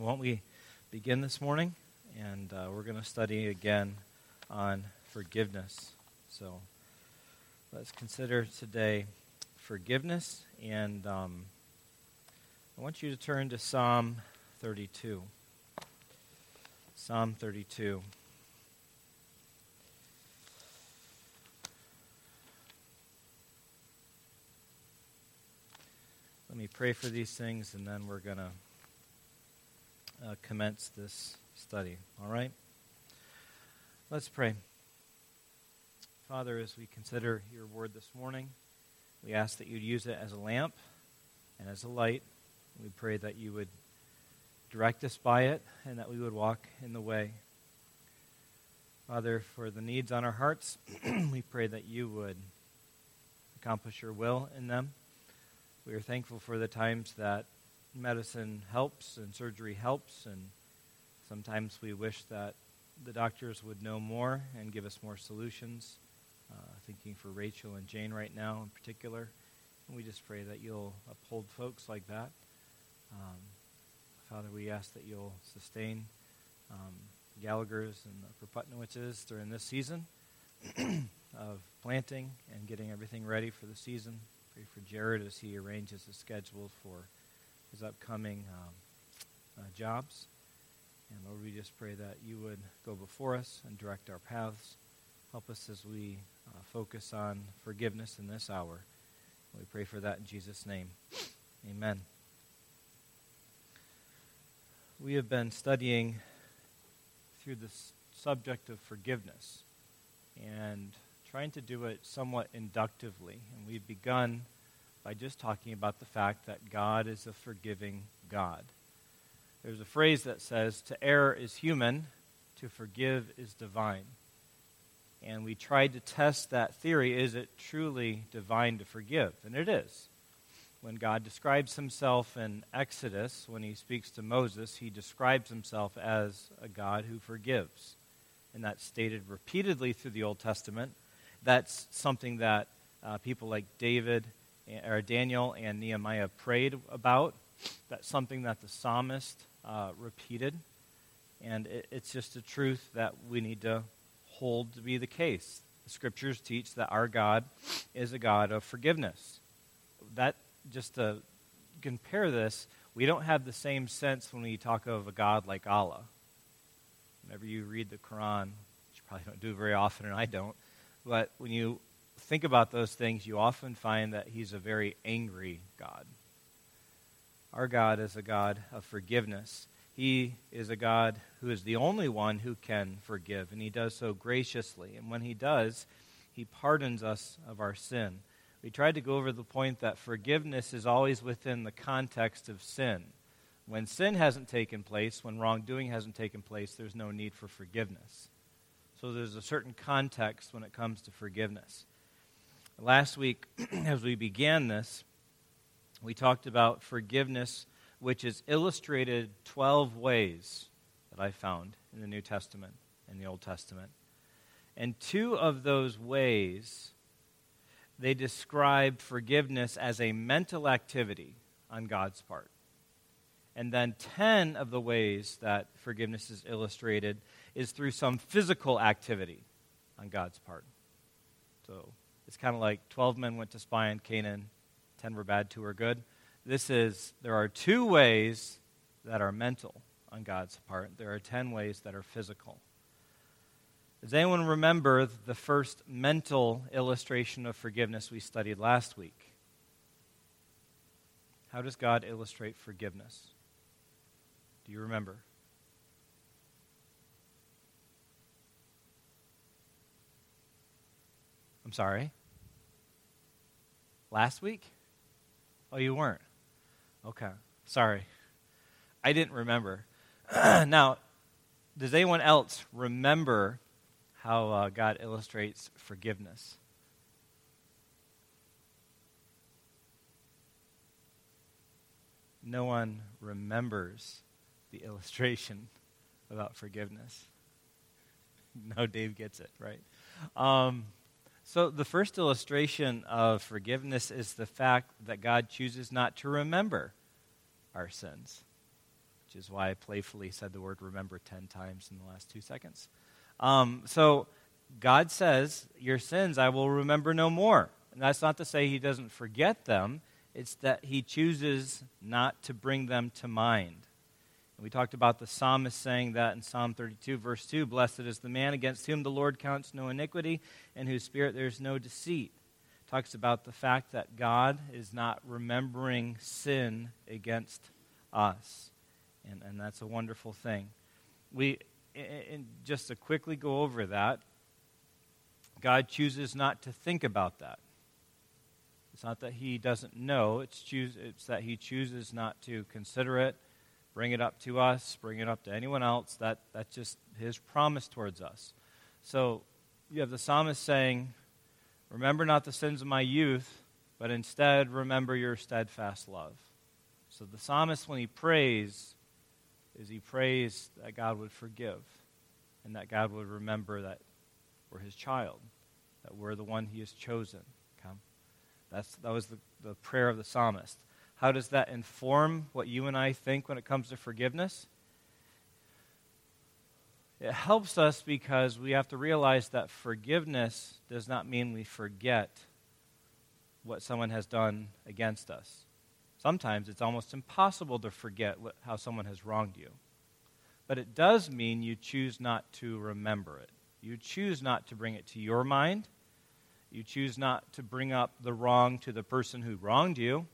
Won't we begin this morning? And uh, we're going to study again on forgiveness. So let's consider today forgiveness. And um, I want you to turn to Psalm 32. Psalm 32. Let me pray for these things, and then we're going to uh, commence this study. All right? Let's pray. Father, as we consider your word this morning, we ask that you'd use it as a lamp and as a light. We pray that you would direct us by it and that we would walk in the way. Father, for the needs on our hearts, we pray that you would accomplish your will in them. We are thankful for the times that medicine helps and surgery helps, and sometimes we wish that the doctors would know more and give us more solutions. Uh, thinking for Rachel and Jane right now in particular. And we just pray that you'll uphold folks like that. Um, Father, we ask that you'll sustain um, Gallagher's and the Proputnowitzes during this season of planting and getting everything ready for the season. Pray for Jared as he arranges his schedule for his upcoming um, uh, jobs. And Lord, we just pray that you would go before us and direct our paths. Help us as we uh, focus on forgiveness in this hour. We pray for that in Jesus' name. Amen. We have been studying through the subject of forgiveness and trying to do it somewhat inductively. And we've begun by just talking about the fact that God is a forgiving God. There's a phrase that says, To err is human, to forgive is divine. And we tried to test that theory is it truly divine to forgive? And it is. When God describes himself in Exodus, when he speaks to Moses, he describes himself as a God who forgives. And that's stated repeatedly through the Old Testament. That's something that uh, people like David or Daniel and Nehemiah prayed about. That's something that the psalmist uh, repeated. And it, it's just a truth that we need to hold to be the case. The scriptures teach that our God is a God of forgiveness. That, just to compare this, we don't have the same sense when we talk of a God like Allah. Whenever you read the Quran, which you probably don't do very often, and I don't, but when you think about those things, you often find that He's a very angry God. Our God is a God of forgiveness. He is a God who is the only one who can forgive, and He does so graciously. And when He does, He pardons us of our sin. We tried to go over the point that forgiveness is always within the context of sin. When sin hasn't taken place, when wrongdoing hasn't taken place, there's no need for forgiveness. So there's a certain context when it comes to forgiveness. Last week, as we began this, we talked about forgiveness which is illustrated 12 ways that I found in the New Testament and the Old Testament. And two of those ways, they describe forgiveness as a mental activity on God's part. And then 10 of the ways that forgiveness is illustrated is through some physical activity on God's part. So it's kind of like 12 men went to spy on Canaan, 10 were bad, 2 were good. This is, there are two ways that are mental on God's part, there are 10 ways that are physical. Does anyone remember the first mental illustration of forgiveness we studied last week? How does God illustrate forgiveness? Do you remember? I'm sorry? Last week? Oh, you weren't? Okay. Sorry. I didn't remember. now, does anyone else remember how uh, God illustrates forgiveness? No one remembers the illustration about forgiveness. No, Dave gets it, right? Um, so, the first illustration of forgiveness is the fact that God chooses not to remember our sins. which is why I playfully said the word remember 10 times in the last two seconds. Um, so God says, Your sins I will remember no more. And that's not to say he doesn't forget them, it's that he chooses not to bring them to mind. And we talked about the psalmist saying that in Psalm 32, verse 2 Blessed is the man against whom the Lord counts no iniquity, and whose spirit there is no deceit. Talks about the fact that God is not remembering sin against us. And, and that's a wonderful thing. We, and just to quickly go over that, God chooses not to think about that. It's not that he doesn't know, it's, choose, it's that he chooses not to consider it, bring it up to us, bring it up to anyone else. That, that's just his promise towards us. So you have the psalmist saying, Remember not the sins of my youth, but instead remember your steadfast love. So the psalmist, when he prays, is he prays that God would forgive and that God would remember that we're his child, that we're the one he has chosen. Okay? That's, that was the, the prayer of the psalmist. How does that inform what you and I think when it comes to forgiveness? It helps us because we have to realize that forgiveness does not mean we forget what someone has done against us. Sometimes it's almost impossible to forget what, how someone has wronged you. But it does mean you choose not to remember it. You choose not to bring it to your mind. You choose not to bring up the wrong to the person who wronged you.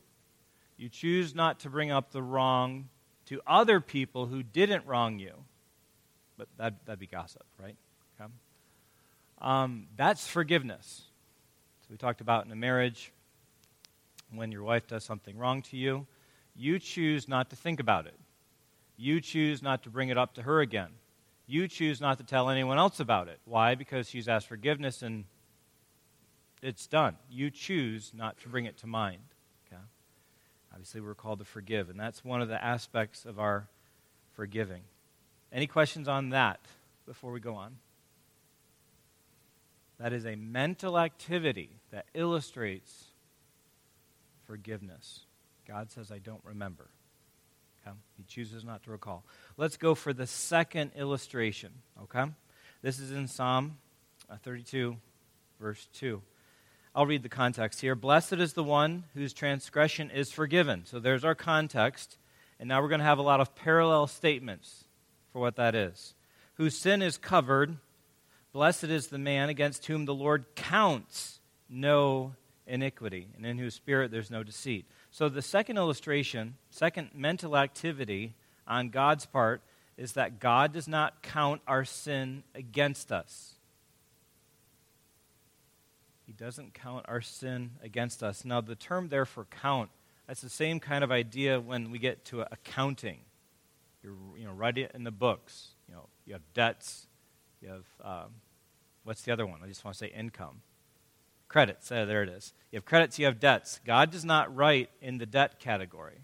You choose not to bring up the wrong to other people who didn't wrong you. But that, that'd be gossip, right? Okay. Um, that's forgiveness. So we talked about in a marriage when your wife does something wrong to you, you choose not to think about it. You choose not to bring it up to her again. You choose not to tell anyone else about it. Why? Because she's asked forgiveness and it's done. You choose not to bring it to mind. Obviously, we're called to forgive, and that's one of the aspects of our forgiving. Any questions on that before we go on? That is a mental activity that illustrates forgiveness. God says, I don't remember. Okay? He chooses not to recall. Let's go for the second illustration. Okay? This is in Psalm uh, 32, verse 2. I'll read the context here. Blessed is the one whose transgression is forgiven. So there's our context. And now we're going to have a lot of parallel statements for what that is. Whose sin is covered. Blessed is the man against whom the Lord counts no iniquity, and in whose spirit there's no deceit. So the second illustration, second mental activity on God's part, is that God does not count our sin against us. He doesn't count our sin against us. Now, the term there for count, that's the same kind of idea when we get to accounting. You're, you know, write it in the books. You know, you have debts. You have um, what's the other one? I just want to say income. Credits. Uh, there it is. You have credits, you have debts. God does not write in the debt category.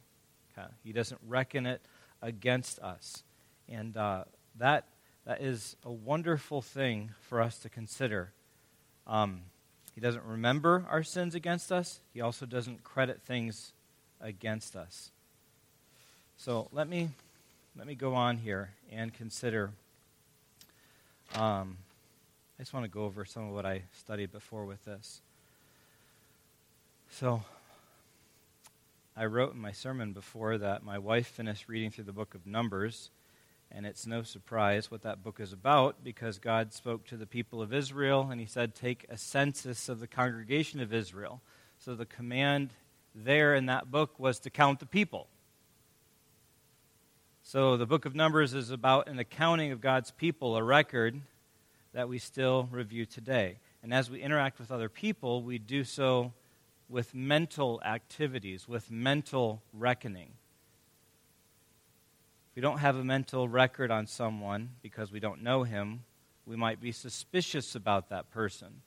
Okay? He doesn't reckon it against us. And uh, that, that is a wonderful thing for us to consider. Um, he doesn't remember our sins against us, He also doesn't credit things against us. So let me, let me go on here and consider. Um, I just want to go over some of what I studied before with this. So, I wrote in my sermon before that my wife finished reading through the book of Numbers, and it's no surprise what that book is about because God spoke to the people of Israel and He said, Take a census of the congregation of Israel. So, the command there in that book was to count the people. So, the book of Numbers is about an accounting of God's people, a record that we still review today. And as we interact with other people, we do so with mental activities, with mental reckoning. If we don't have a mental record on someone because we don't know him, we might be suspicious about that person.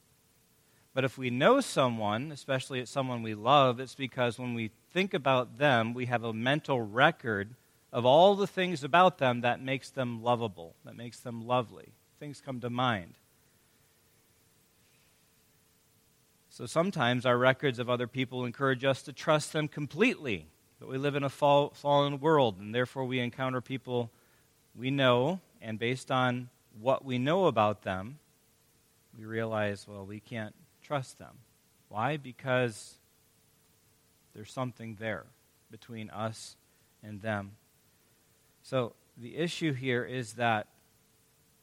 But if we know someone, especially it's someone we love, it's because when we think about them, we have a mental record of all the things about them that makes them lovable, that makes them lovely things come to mind. So sometimes our records of other people encourage us to trust them completely, But we live in a fall, fallen world, and therefore we encounter people we know, and based on what we know about them, we realize, well, we can't trust them. Why? Because there's something there between us and them. So the issue here is that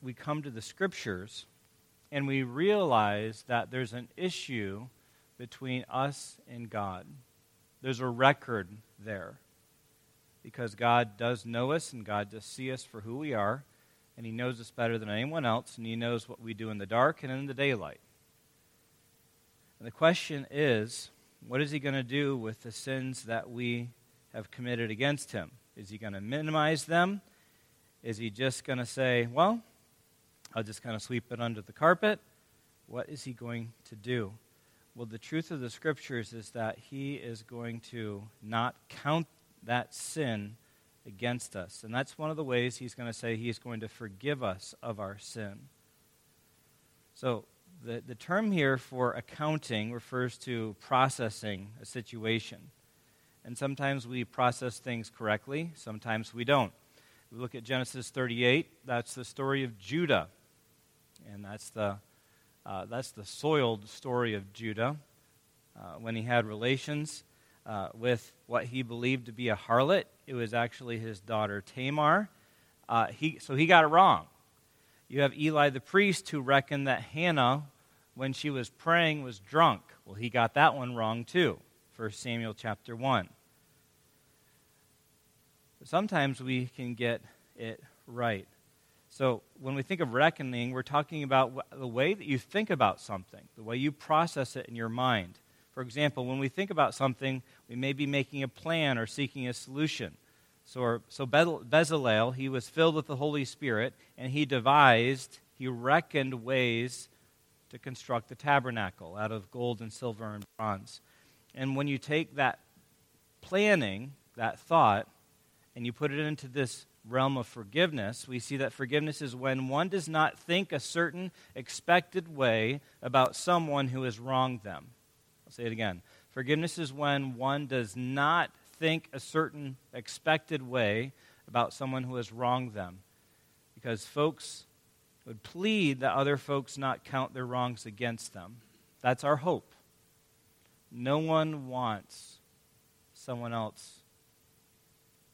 we come to the scriptures and we realize that there's an issue between us and God. There's a record there because God does know us and God does see us for who we are, and He knows us better than anyone else, and He knows what we do in the dark and in the daylight. And the question is what is He going to do with the sins that we have committed against Him? Is He going to minimize them? Is He just going to say, well, I'll just kind of sweep it under the carpet? What is He going to do? Well, the truth of the scriptures is that He is going to not count that sin against us. And that's one of the ways he's going to say he's going to forgive us of our sin. So, the, the term here for accounting refers to processing a situation. And sometimes we process things correctly, sometimes we don't. We look at Genesis 38, that's the story of Judah. And that's the, uh, that's the soiled story of Judah uh, when he had relations uh, with what he believed to be a harlot. It was actually his daughter Tamar. Uh, he, so he got it wrong. You have Eli the priest who reckoned that Hannah, when she was praying, was drunk. Well, he got that one wrong too. 1 Samuel chapter 1. But sometimes we can get it right. So when we think of reckoning, we're talking about the way that you think about something, the way you process it in your mind. For example, when we think about something, we may be making a plan or seeking a solution. So, so Bezalel, he was filled with the Holy Spirit, and he devised, he reckoned ways to construct the tabernacle out of gold and silver and bronze. And when you take that planning, that thought, and you put it into this realm of forgiveness, we see that forgiveness is when one does not think a certain expected way about someone who has wronged them. I'll say it again. Forgiveness is when one does not think a certain expected way about someone who has wronged them. Because folks would plead that other folks not count their wrongs against them. That's our hope. No one wants someone else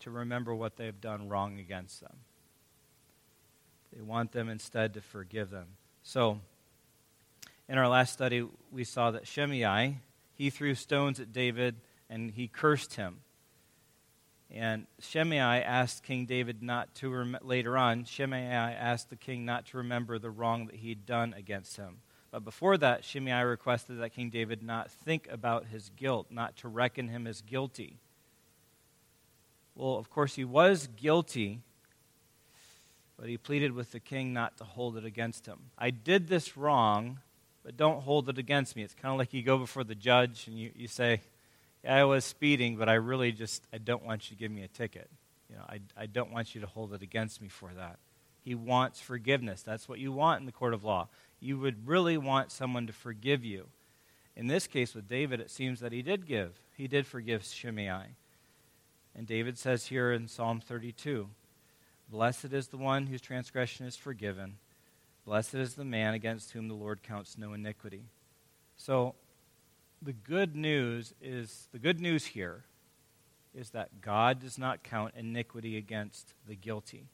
to remember what they've done wrong against them. They want them instead to forgive them. So, in our last study, we saw that Shimei he threw stones at David and he cursed him. And Shimei asked King David not to, rem- later on, Shimei asked the king not to remember the wrong that he'd done against him. But before that, Shimei requested that King David not think about his guilt, not to reckon him as guilty. Well, of course, he was guilty, but he pleaded with the king not to hold it against him. I did this wrong, but don't hold it against me. It's kind of like you go before the judge and you, you say, yeah, I was speeding, but I really just, I don't want you to give me a ticket. You know, I, I don't want you to hold it against me for that. He wants forgiveness. That's what you want in the court of law. You would really want someone to forgive you. In this case with David, it seems that he did give. He did forgive Shimei. And David says here in Psalm 32 Blessed is the one whose transgression is forgiven Blessed is the man against whom the Lord counts no iniquity. So, the good news is the good news here is that God does not count iniquity against the guilty.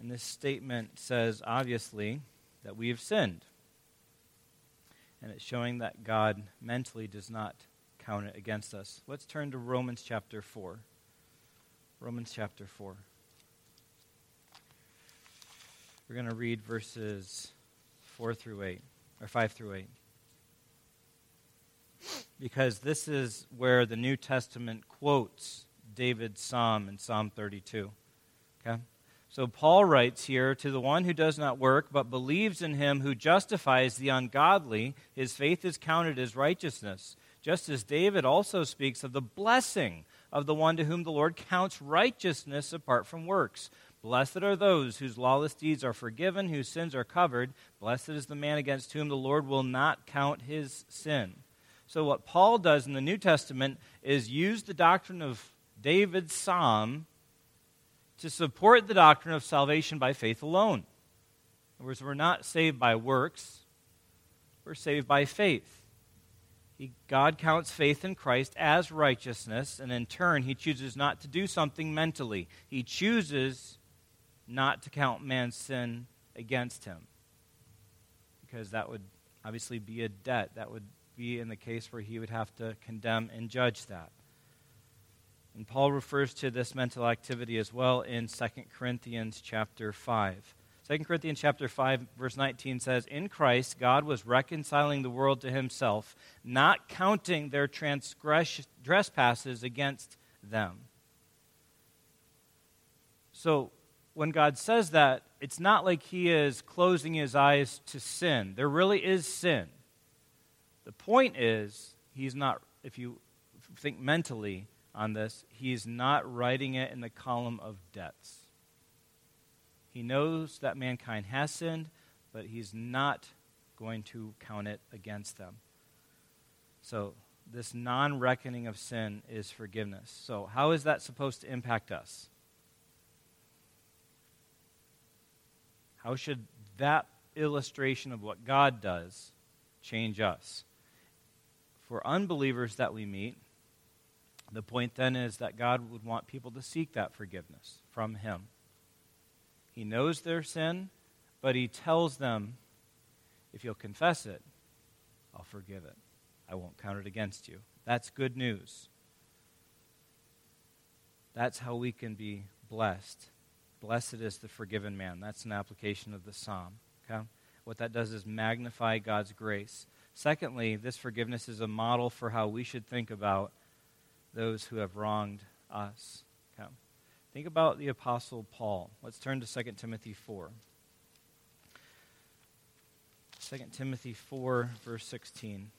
And this statement says, obviously, that we have sinned. And it's showing that God mentally does not count it against us. Let's turn to Romans chapter 4. Romans chapter 4. We're going to read verses 4 through 8, or 5 through 8. Because this is where the New Testament quotes David's psalm in Psalm 32. Okay? So Paul writes here to the one who does not work, but believes in him who justifies the ungodly, his faith is counted as righteousness. Just as David also speaks of the blessing of the one to whom the Lord counts righteousness apart from works. Blessed are those whose lawless deeds are forgiven, whose sins are covered. Blessed is the man against whom the Lord will not count his sin. So, what Paul does in the New Testament is use the doctrine of David's psalm to support the doctrine of salvation by faith alone. In other words, we're not saved by works, we're saved by faith. He, God counts faith in Christ as righteousness, and in turn, he chooses not to do something mentally. He chooses not to count man's sin against him. Because that would obviously be a debt. That would be in the case where he would have to condemn and judge that. And Paul refers to this mental activity as well in 2 Corinthians chapter 5. 2 Corinthians chapter 5 verse 19 says, "In Christ God was reconciling the world to himself, not counting their trespasses against them." So, when God says that, it's not like he is closing his eyes to sin. There really is sin. The point is, he's not if you think mentally on this, he's not writing it in the column of debts. He knows that mankind has sinned, but he's not going to count it against them. So, this non reckoning of sin is forgiveness. So, how is that supposed to impact us? How should that illustration of what God does change us? For unbelievers that we meet, the point then is that God would want people to seek that forgiveness from Him. He knows their sin, but he tells them, if you'll confess it, I'll forgive it. I won't count it against you. That's good news. That's how we can be blessed. Blessed is the forgiven man. That's an application of the psalm. Okay? What that does is magnify God's grace. Secondly, this forgiveness is a model for how we should think about those who have wronged us. Okay? Think about the Apostle Paul. Let's turn to 2 Timothy 4. 2 Timothy 4, verse 16.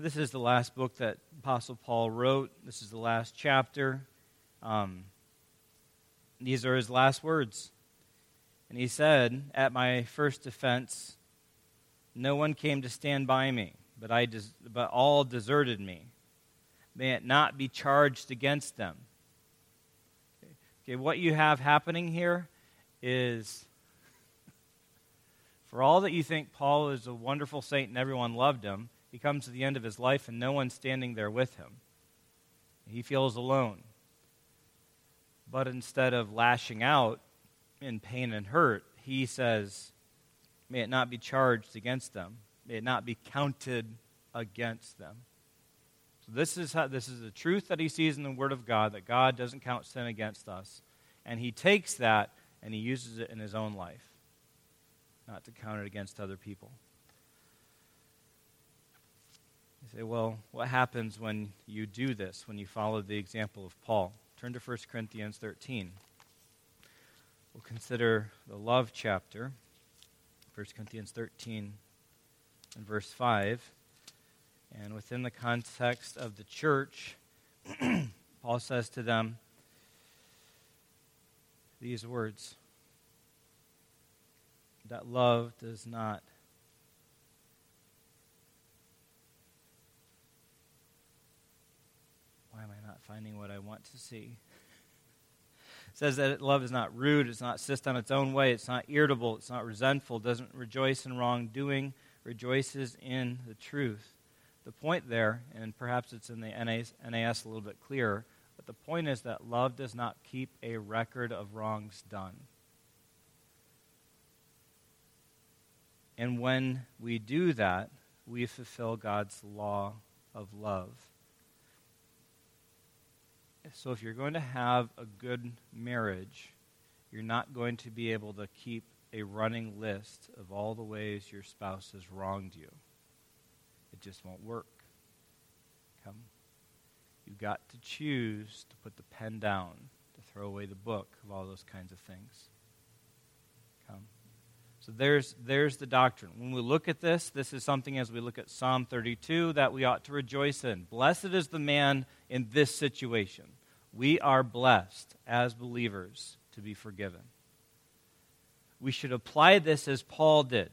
This is the last book that Apostle Paul wrote. This is the last chapter. Um, these are his last words. And he said, At my first defense, no one came to stand by me, but, I des- but all deserted me may it not be charged against them. Okay, okay what you have happening here is for all that you think Paul is a wonderful saint and everyone loved him, he comes to the end of his life and no one's standing there with him. He feels alone. But instead of lashing out in pain and hurt, he says, May it not be charged against them. May it not be counted against them. So this is how, this is the truth that he sees in the Word of God that God doesn't count sin against us, and he takes that and he uses it in his own life, not to count it against other people. You say, well, what happens when you do this, when you follow the example of Paul? Turn to 1 Corinthians 13. We'll consider the love chapter, 1 Corinthians 13 and verse 5. And within the context of the church, Paul says to them these words that love does not why am I not finding what I want to see? It says that love is not rude, it's not insist on its own way, it's not irritable, it's not resentful, doesn't rejoice in wrongdoing, rejoices in the truth. The point there, and perhaps it's in the NAS, NAS a little bit clearer, but the point is that love does not keep a record of wrongs done. And when we do that, we fulfill God's law of love. So if you're going to have a good marriage, you're not going to be able to keep a running list of all the ways your spouse has wronged you. It just won't work. Come. You've got to choose to put the pen down, to throw away the book of all those kinds of things. Come. So there's, there's the doctrine. When we look at this, this is something as we look at Psalm 32 that we ought to rejoice in. Blessed is the man in this situation. We are blessed as believers to be forgiven. We should apply this as Paul did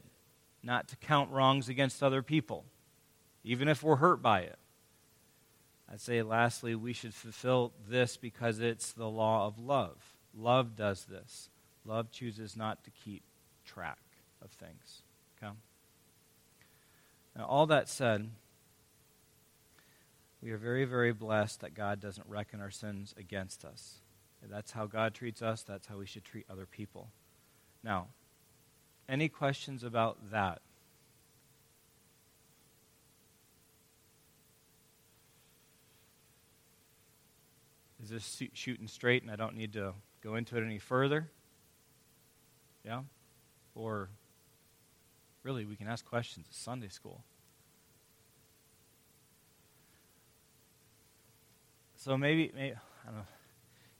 not to count wrongs against other people, even if we're hurt by it. I'd say, lastly, we should fulfill this because it's the law of love. Love does this. Love chooses not to keep track of things. Okay? Now, all that said, we are very, very blessed that God doesn't reckon our sins against us. That's how God treats us, that's how we should treat other people. Now, any questions about that? Is this shooting straight and I don't need to go into it any further? Yeah? Or really, we can ask questions at Sunday school. So maybe, maybe I don't know.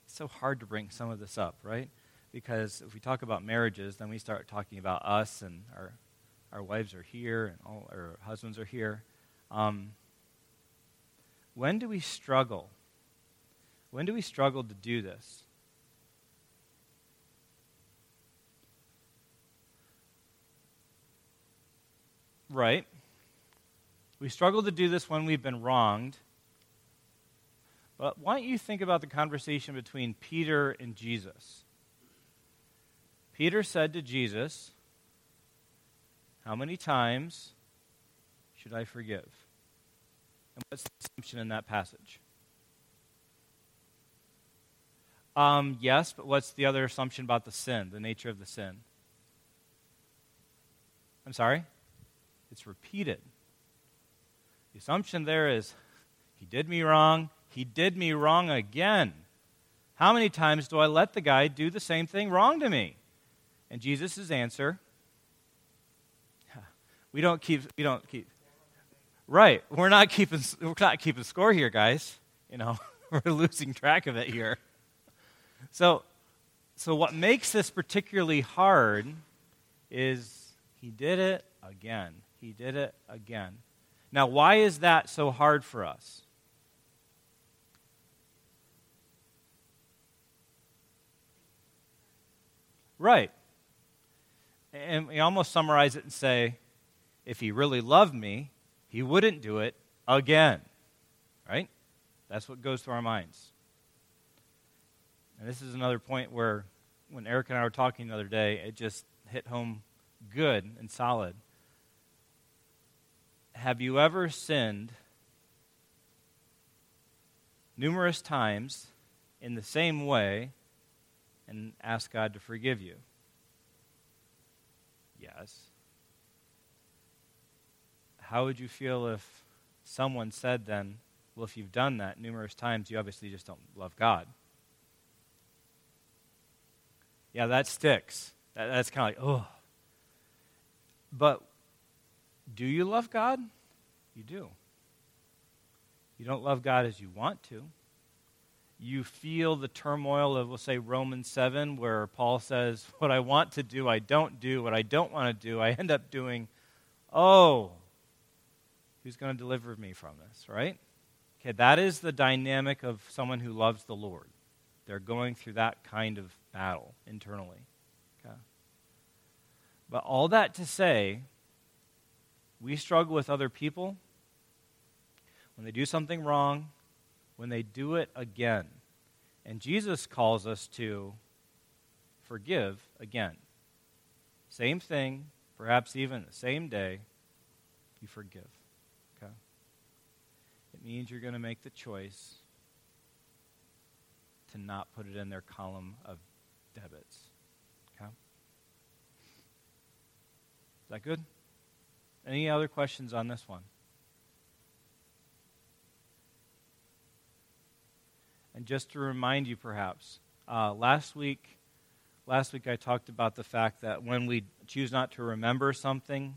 It's so hard to bring some of this up, right? Because if we talk about marriages, then we start talking about us and our our wives are here and all our husbands are here. Um, when do we struggle? When do we struggle to do this? Right. We struggle to do this when we've been wronged but why don't you think about the conversation between Peter and Jesus? Peter said to Jesus, How many times should I forgive? And what's the assumption in that passage? Um, yes, but what's the other assumption about the sin, the nature of the sin? I'm sorry? It's repeated. The assumption there is, he did me wrong, he did me wrong again. How many times do I let the guy do the same thing wrong to me? And Jesus' answer, we don't keep, we don't keep, right, we're not keeping, we're not keeping score here, guys. You know, we're losing track of it here. So, so what makes this particularly hard is he did it again. He did it again. Now, why is that so hard for us? Right. And we almost summarize it and say, if he really loved me, he wouldn't do it again. Right? That's what goes through our minds. And this is another point where, when Eric and I were talking the other day, it just hit home good and solid. Have you ever sinned numerous times in the same way and ask God to forgive you? Yes. How would you feel if someone said then, well, if you've done that numerous times, you obviously just don't love God? Yeah, that sticks. That, that's kind of like, oh. But do you love God? You do. You don't love God as you want to you feel the turmoil of, we'll say, Romans 7, where Paul says, What I want to do, I don't do. What I don't want to do, I end up doing. Oh, who's going to deliver me from this, right? Okay, that is the dynamic of someone who loves the Lord. They're going through that kind of battle internally. Okay? But all that to say, we struggle with other people when they do something wrong when they do it again. And Jesus calls us to forgive again. Same thing, perhaps even the same day, you forgive. Okay? It means you're going to make the choice to not put it in their column of debits. Okay? Is that good? Any other questions on this one? And just to remind you, perhaps, uh, last week, last week I talked about the fact that when we choose not to remember something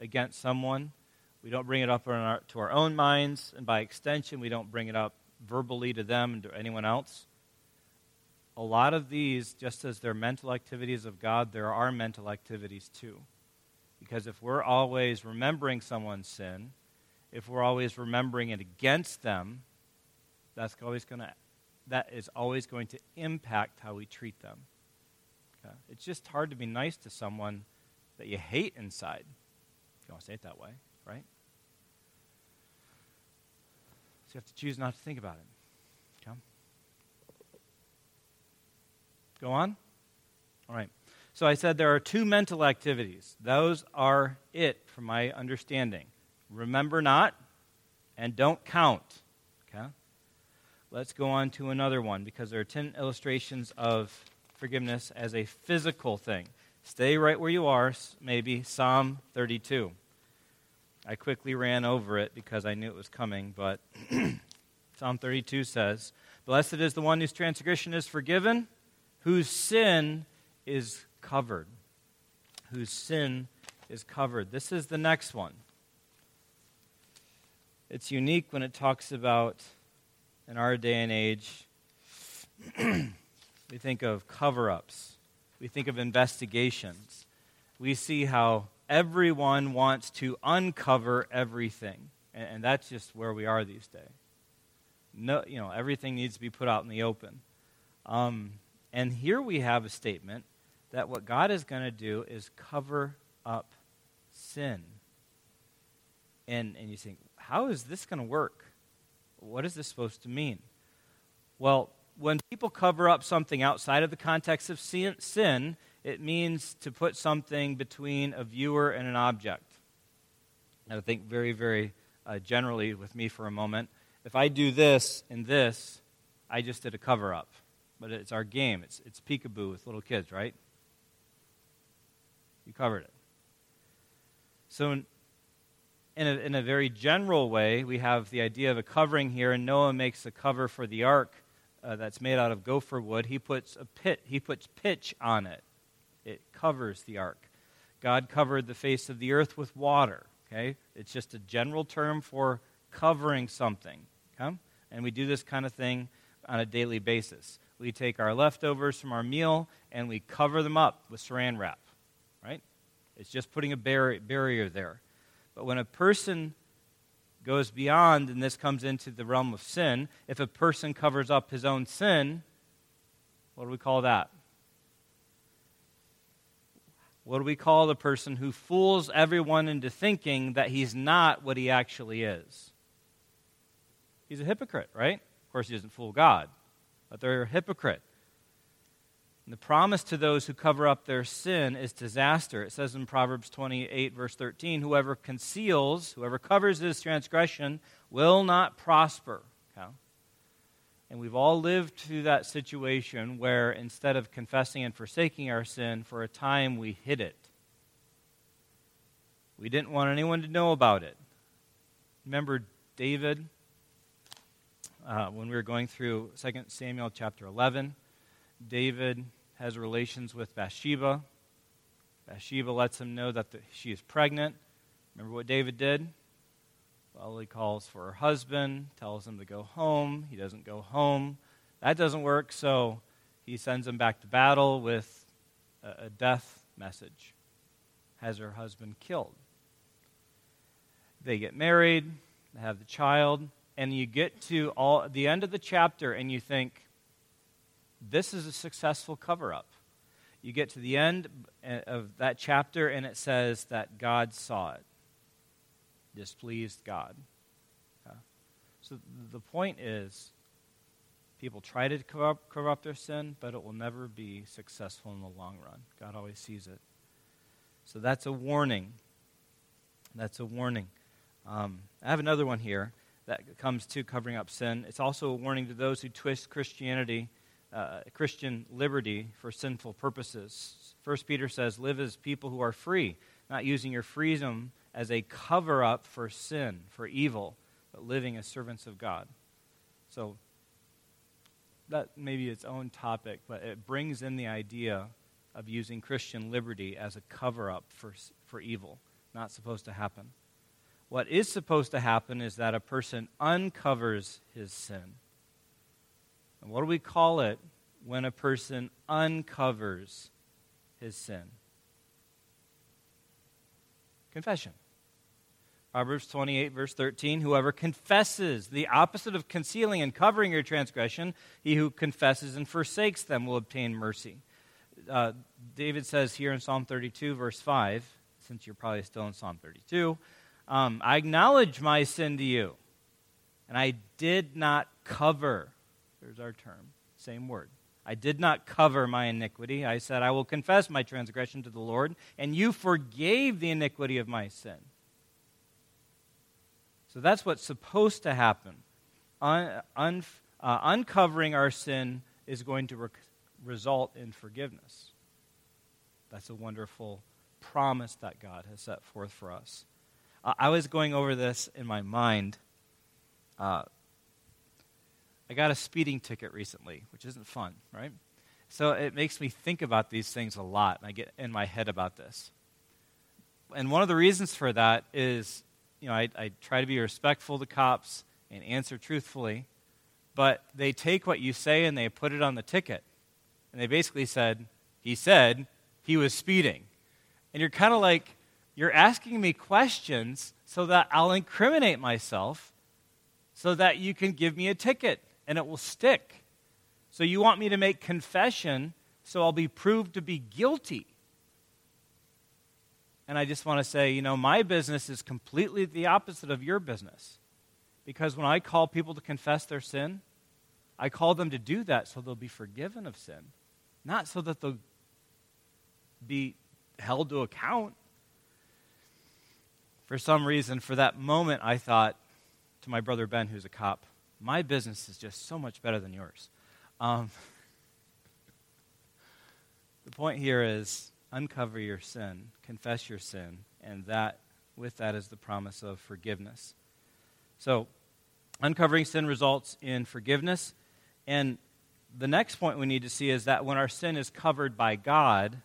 against someone, we don't bring it up our, to our own minds, and by extension, we don't bring it up verbally to them and to anyone else. A lot of these, just as they're mental activities of God, there are mental activities too. Because if we're always remembering someone's sin, if we're always remembering it against them, that's always going to that is always going to impact how we treat them. Okay? It's just hard to be nice to someone that you hate inside. you want to say it that way, right? So you have to choose not to think about it. Okay? Go on? All right. So I said there are two mental activities. Those are it, from my understanding. Remember not and don't count. Okay? Let's go on to another one because there are 10 illustrations of forgiveness as a physical thing. Stay right where you are, maybe Psalm 32. I quickly ran over it because I knew it was coming, but Psalm 32 says, Blessed is the one whose transgression is forgiven, whose sin is covered. Whose sin is covered. This is the next one. It's unique when it talks about, in our day and age, we think of cover ups, we think of investigations. We see how everyone wants to uncover everything. And, and, that's just where we are these days. No, you know, everything needs to be put out in the open. Um, and here we have a statement that what God is going to do is cover up sin. And, and you think, how is this going to work? What is this supposed to mean? Well, when people cover up something outside of the context of sin, it means to put something between a viewer and an object. And I think very, very uh, generally with me for a moment. If I do this and this, I just did a cover up. But it's our game. It's, it's peekaboo with little kids, right? You covered it. So, in, a, in a very general way, we have the idea of a covering here, and Noah makes a cover for the ark uh, that's made out of gopher wood. He puts a pit, he puts pitch on it it covers the ark. God covered the face of the earth with water. Okay? It's just a general term for covering something. Okay? And we do this kind of thing on a daily basis. We take our leftovers from our meal and we cover them up with saran wrap. Right? It's just putting a bar- barrier there. But when a person goes beyond, and this comes into the realm of sin, if a person covers up his own sin, what do we call that? What do we call the person who fools everyone into thinking that he's not what he actually is? He's a hypocrite, right? Of course, he doesn't fool God, but they're a hypocrite. And the promise to those who cover up their sin is disaster. It says in Proverbs 28, verse 13, whoever conceals, whoever covers his transgression, will not prosper. Okay? And we've all lived through that situation where instead of confessing and forsaking our sin, for a time we hid it. We didn't want anyone to know about it. Remember David uh, when we were going through 2 Samuel chapter 11? David has relations with Bathsheba. Bathsheba lets him know that the, she is pregnant. Remember what David did? Well, he calls for her husband, tells him to go home. He doesn't go home. That doesn't work, so he sends him back to battle with a, a death message. Has her husband killed. They get married, they have the child, and you get to all the end of the chapter and you think, this is a successful cover up. You get to the end of that chapter and it says that God saw it displeased God. Okay? So the point is, people try to cover up their sin, but it will never be successful in the long run. God always sees it. So that's a warning. That's a warning. Um, I have another one here that comes to covering up sin. It's also a warning to those who twist Christianity, uh, Christian liberty, for sinful purposes. First Peter says, "Live as people who are free, not using your freedom as a cover up for sin, for evil, but living as servants of God. So that may be its own topic, but it brings in the idea of using Christian liberty as a cover up for, for evil. Not supposed to happen. What is supposed to happen is that a person uncovers his sin. And what do we call it when a person uncovers his sin? Confession. Proverbs 28, verse 13 Whoever confesses, the opposite of concealing and covering your transgression, he who confesses and forsakes them will obtain mercy. Uh, David says here in Psalm 32, verse 5, since you're probably still in Psalm 32. Um, I acknowledge my sin to you, and I did not cover. There's our term, same word. I did not cover my iniquity. I said, I will confess my transgression to the Lord, and you forgave the iniquity of my sin. So that's what's supposed to happen. Un, un, uh, uncovering our sin is going to re- result in forgiveness. That's a wonderful promise that God has set forth for us. Uh, I was going over this in my mind. Uh, I got a speeding ticket recently, which isn't fun, right? So it makes me think about these things a lot, and I get in my head about this. And one of the reasons for that is, you know, I, I try to be respectful to cops and answer truthfully, but they take what you say and they put it on the ticket. And they basically said, he said he was speeding. And you're kind of like, you're asking me questions so that I'll incriminate myself so that you can give me a ticket and it will stick. So you want me to make confession so I'll be proved to be guilty. And I just want to say, you know, my business is completely the opposite of your business. Because when I call people to confess their sin, I call them to do that so they'll be forgiven of sin, not so that they'll be held to account. For some reason, for that moment, I thought to my brother Ben, who's a cop, my business is just so much better than yours. Um, the point here is uncover your sin, confess your sin, and that with that is the promise of forgiveness. So, uncovering sin results in forgiveness. And the next point we need to see is that when our sin is covered by God,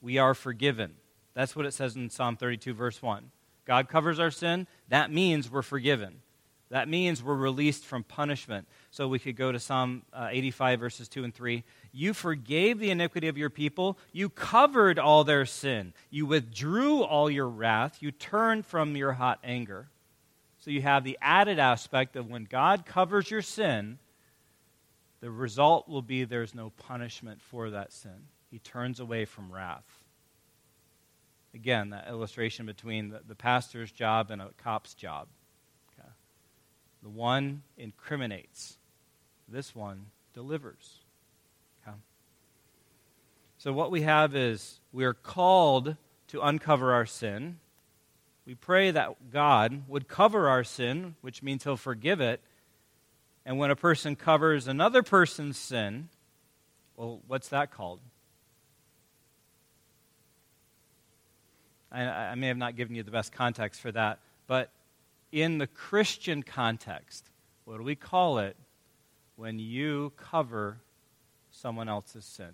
we are forgiven. That's what it says in Psalm 32, verse 1. God covers our sin, that means we're forgiven. That means we're released from punishment. So we could go to Psalm uh, 85, verses 2 and 3. You forgave the iniquity of your people. You covered all their sin. You withdrew all your wrath. You turned from your hot anger. So you have the added aspect of when God covers your sin, the result will be there's no punishment for that sin. He turns away from wrath. Again, that illustration between the, the pastor's job and a cop's job. The one incriminates, this one delivers. Okay? So, what we have is we are called to uncover our sin. We pray that God would cover our sin, which means He'll forgive it. And when a person covers another person's sin, well, what's that called? I, I, may have not given you the best context for that, but in the Christian context, what do we call it when you cover someone else's sin?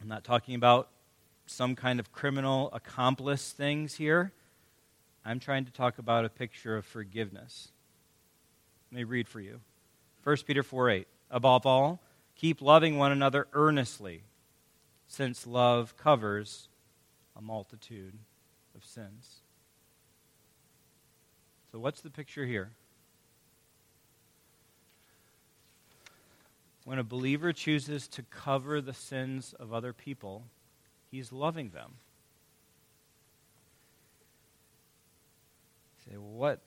I'm not talking about some kind of criminal accomplice things here. I'm trying to talk about a picture of forgiveness. Let me read for you. 1 Peter 4 8. Above all, keep loving one another earnestly since love covers a multitude of sins. So, what's the picture here? When a believer chooses to cover the sins of other people, he's loving them. You say, well, what?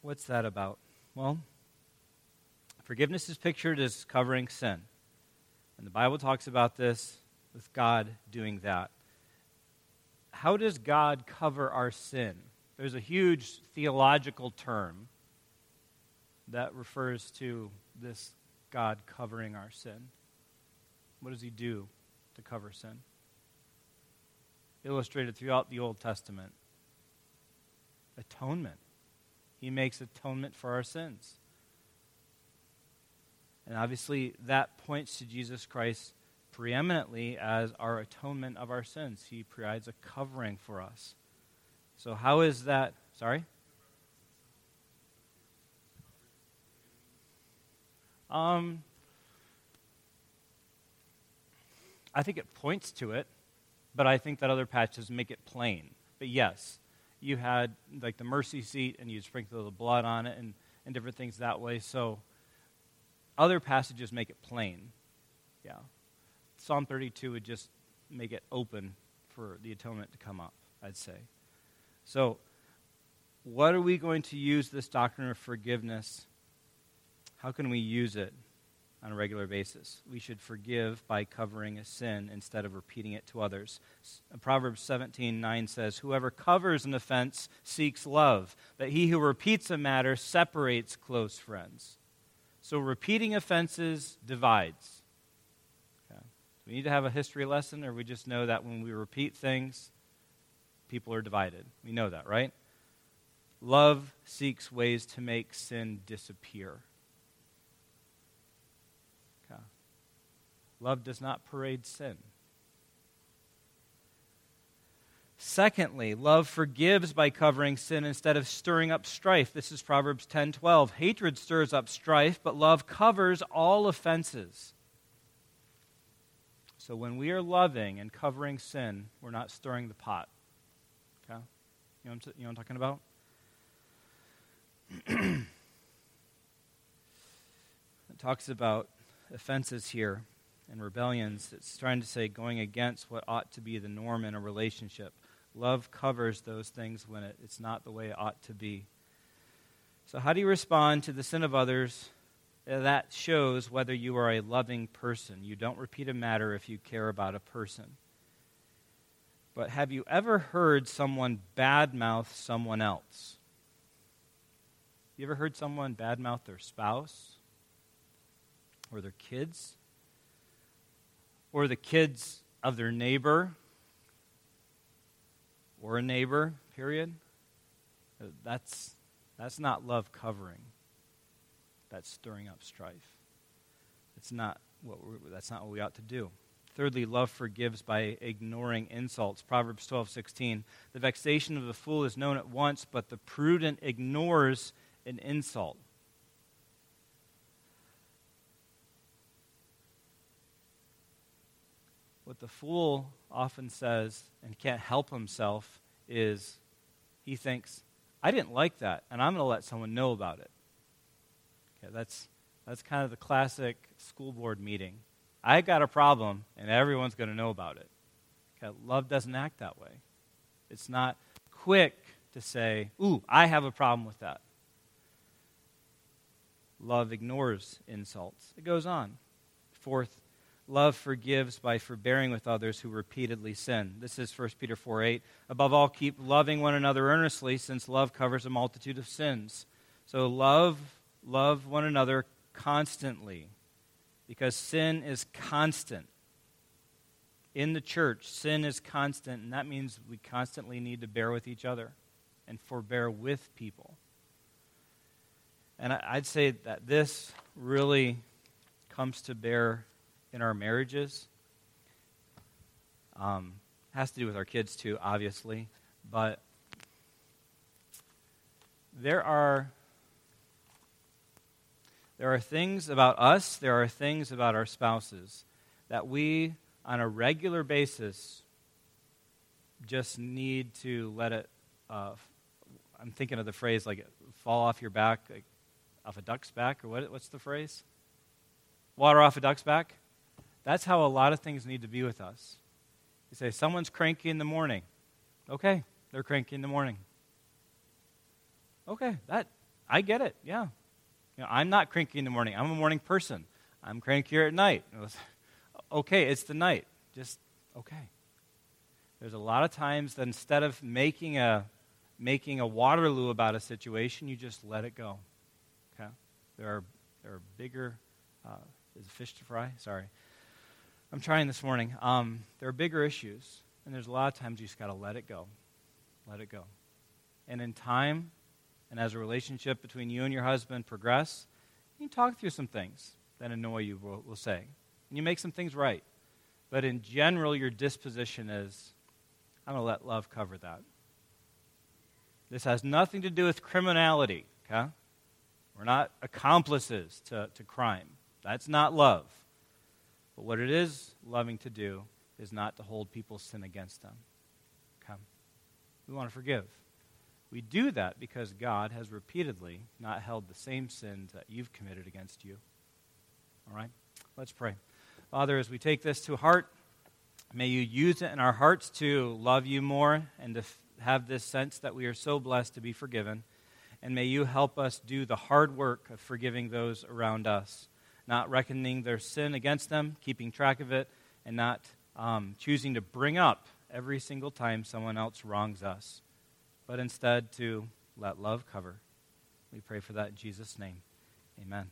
What's that about? Well, Forgiveness is pictured as covering sin. And the Bible talks about this with God doing that. How does God cover our sin? There's a huge theological term that refers to this God covering our sin. What does he do to cover sin? Illustrated throughout the Old Testament. Atonement. He makes atonement for our sins. And obviously, that points to Jesus Christ preeminently as our atonement of our sins. He provides a covering for us. So, how is that? Sorry? Um, I think it points to it, but I think that other patches make it plain. But yes, you had like the mercy seat and you sprinkle the blood on it, and and different things that way. So other passages make it plain. Yeah. Psalm 32 would just make it open for the atonement to come up, I'd say. So, what are we going to use this doctrine of forgiveness? How can we use it on a regular basis? We should forgive by covering a sin instead of repeating it to others. Proverbs 17 9 says, Whoever covers an offense seeks love, but he who repeats a matter separates close friends. So, repeating offenses divides. Okay. We need to have a history lesson, or we just know that when we repeat things, people are divided. We know that, right? Love seeks ways to make sin disappear. Okay. Love does not parade sin. Secondly, love forgives by covering sin instead of stirring up strife. This is Proverbs 10:12. Hatred stirs up strife, but love covers all offenses. So when we are loving and covering sin, we're not stirring the pot. Okay? You know you know what I'm talking about? it talks about offenses here and rebellions. It's trying to say going against what ought to be the norm in a relationship. Love covers those things when it, it's not the way it ought to be. So, how do you respond to the sin of others? Uh, that shows whether you are a loving person. You don't repeat a matter if you care about a person. But have you ever heard someone badmouth someone else? You ever heard someone badmouth their spouse or their kids or the kids of their neighbor or a neighbor, period? That's, that's not love covering. That's stirring up strife. It's not what that's not what we ought to do. Thirdly, love forgives by ignoring insults. Proverbs 12:16. The vexation of the fool is known at once, but the prudent ignores an insult. What the fool often says and can't help himself is he thinks, I didn't like that, and I'm going to let someone know about it. Okay, that's, that's kind of the classic school board meeting. I got a problem, and everyone's going to know about it. Okay, love doesn't act that way. It's not quick to say, Ooh, I have a problem with that. Love ignores insults. It goes on. Fourth, love forgives by forbearing with others who repeatedly sin. This is 1 Peter 4 8. Above all, keep loving one another earnestly, since love covers a multitude of sins. So love, love one another constantly, because sin is constant. In the church, sin is constant, and that means we constantly need to bear with each other and forbear with people. And I'd say that this really comes to bear in our marriages. Um, has to do with our kids too, obviously, but there are there are things about us, there are things about our spouses that we, on a regular basis, just need to let it. Uh, I'm thinking of the phrase like fall off your back, like off a duck's back, or what, what's the phrase? Water off a duck's back? That's how a lot of things need to be with us. You say, someone's cranky in the morning. Okay, they're cranky in the morning. Okay, that I get it. Yeah. You know, I'm not cranky in the morning. I'm a morning person. I'm crankier at night. okay, it's the night. Just okay. There's a lot of times that instead of making a making a Waterloo about a situation, you just let it go. Okay? There are, there are bigger, uh, is fish to fry? Sorry. I'm trying this morning. Um, there are bigger issues, and there's a lot of times you just got to let it go. Let it go. And in time, and as a relationship between you and your husband progress, you can talk through some things that annoy you, we'll, we'll say. And you make some things right. But in general, your disposition is, I'm going to let love cover that. This has nothing to do with criminality, okay? We're not accomplices to, to crime. That's not love. But what it is loving to do is not to hold people's sin against them. Come. We want to forgive. We do that because God has repeatedly not held the same sins that you've committed against you. All right? Let's pray. Father, as we take this to heart, may you use it in our hearts to love you more and to f- have this sense that we are so blessed to be forgiven. And may you help us do the hard work of forgiving those around us, not reckoning their sin against them, keeping track of it, and not um, choosing to bring up every single time someone else wrongs us but instead to let love cover. We pray for that in Jesus' name. Amen.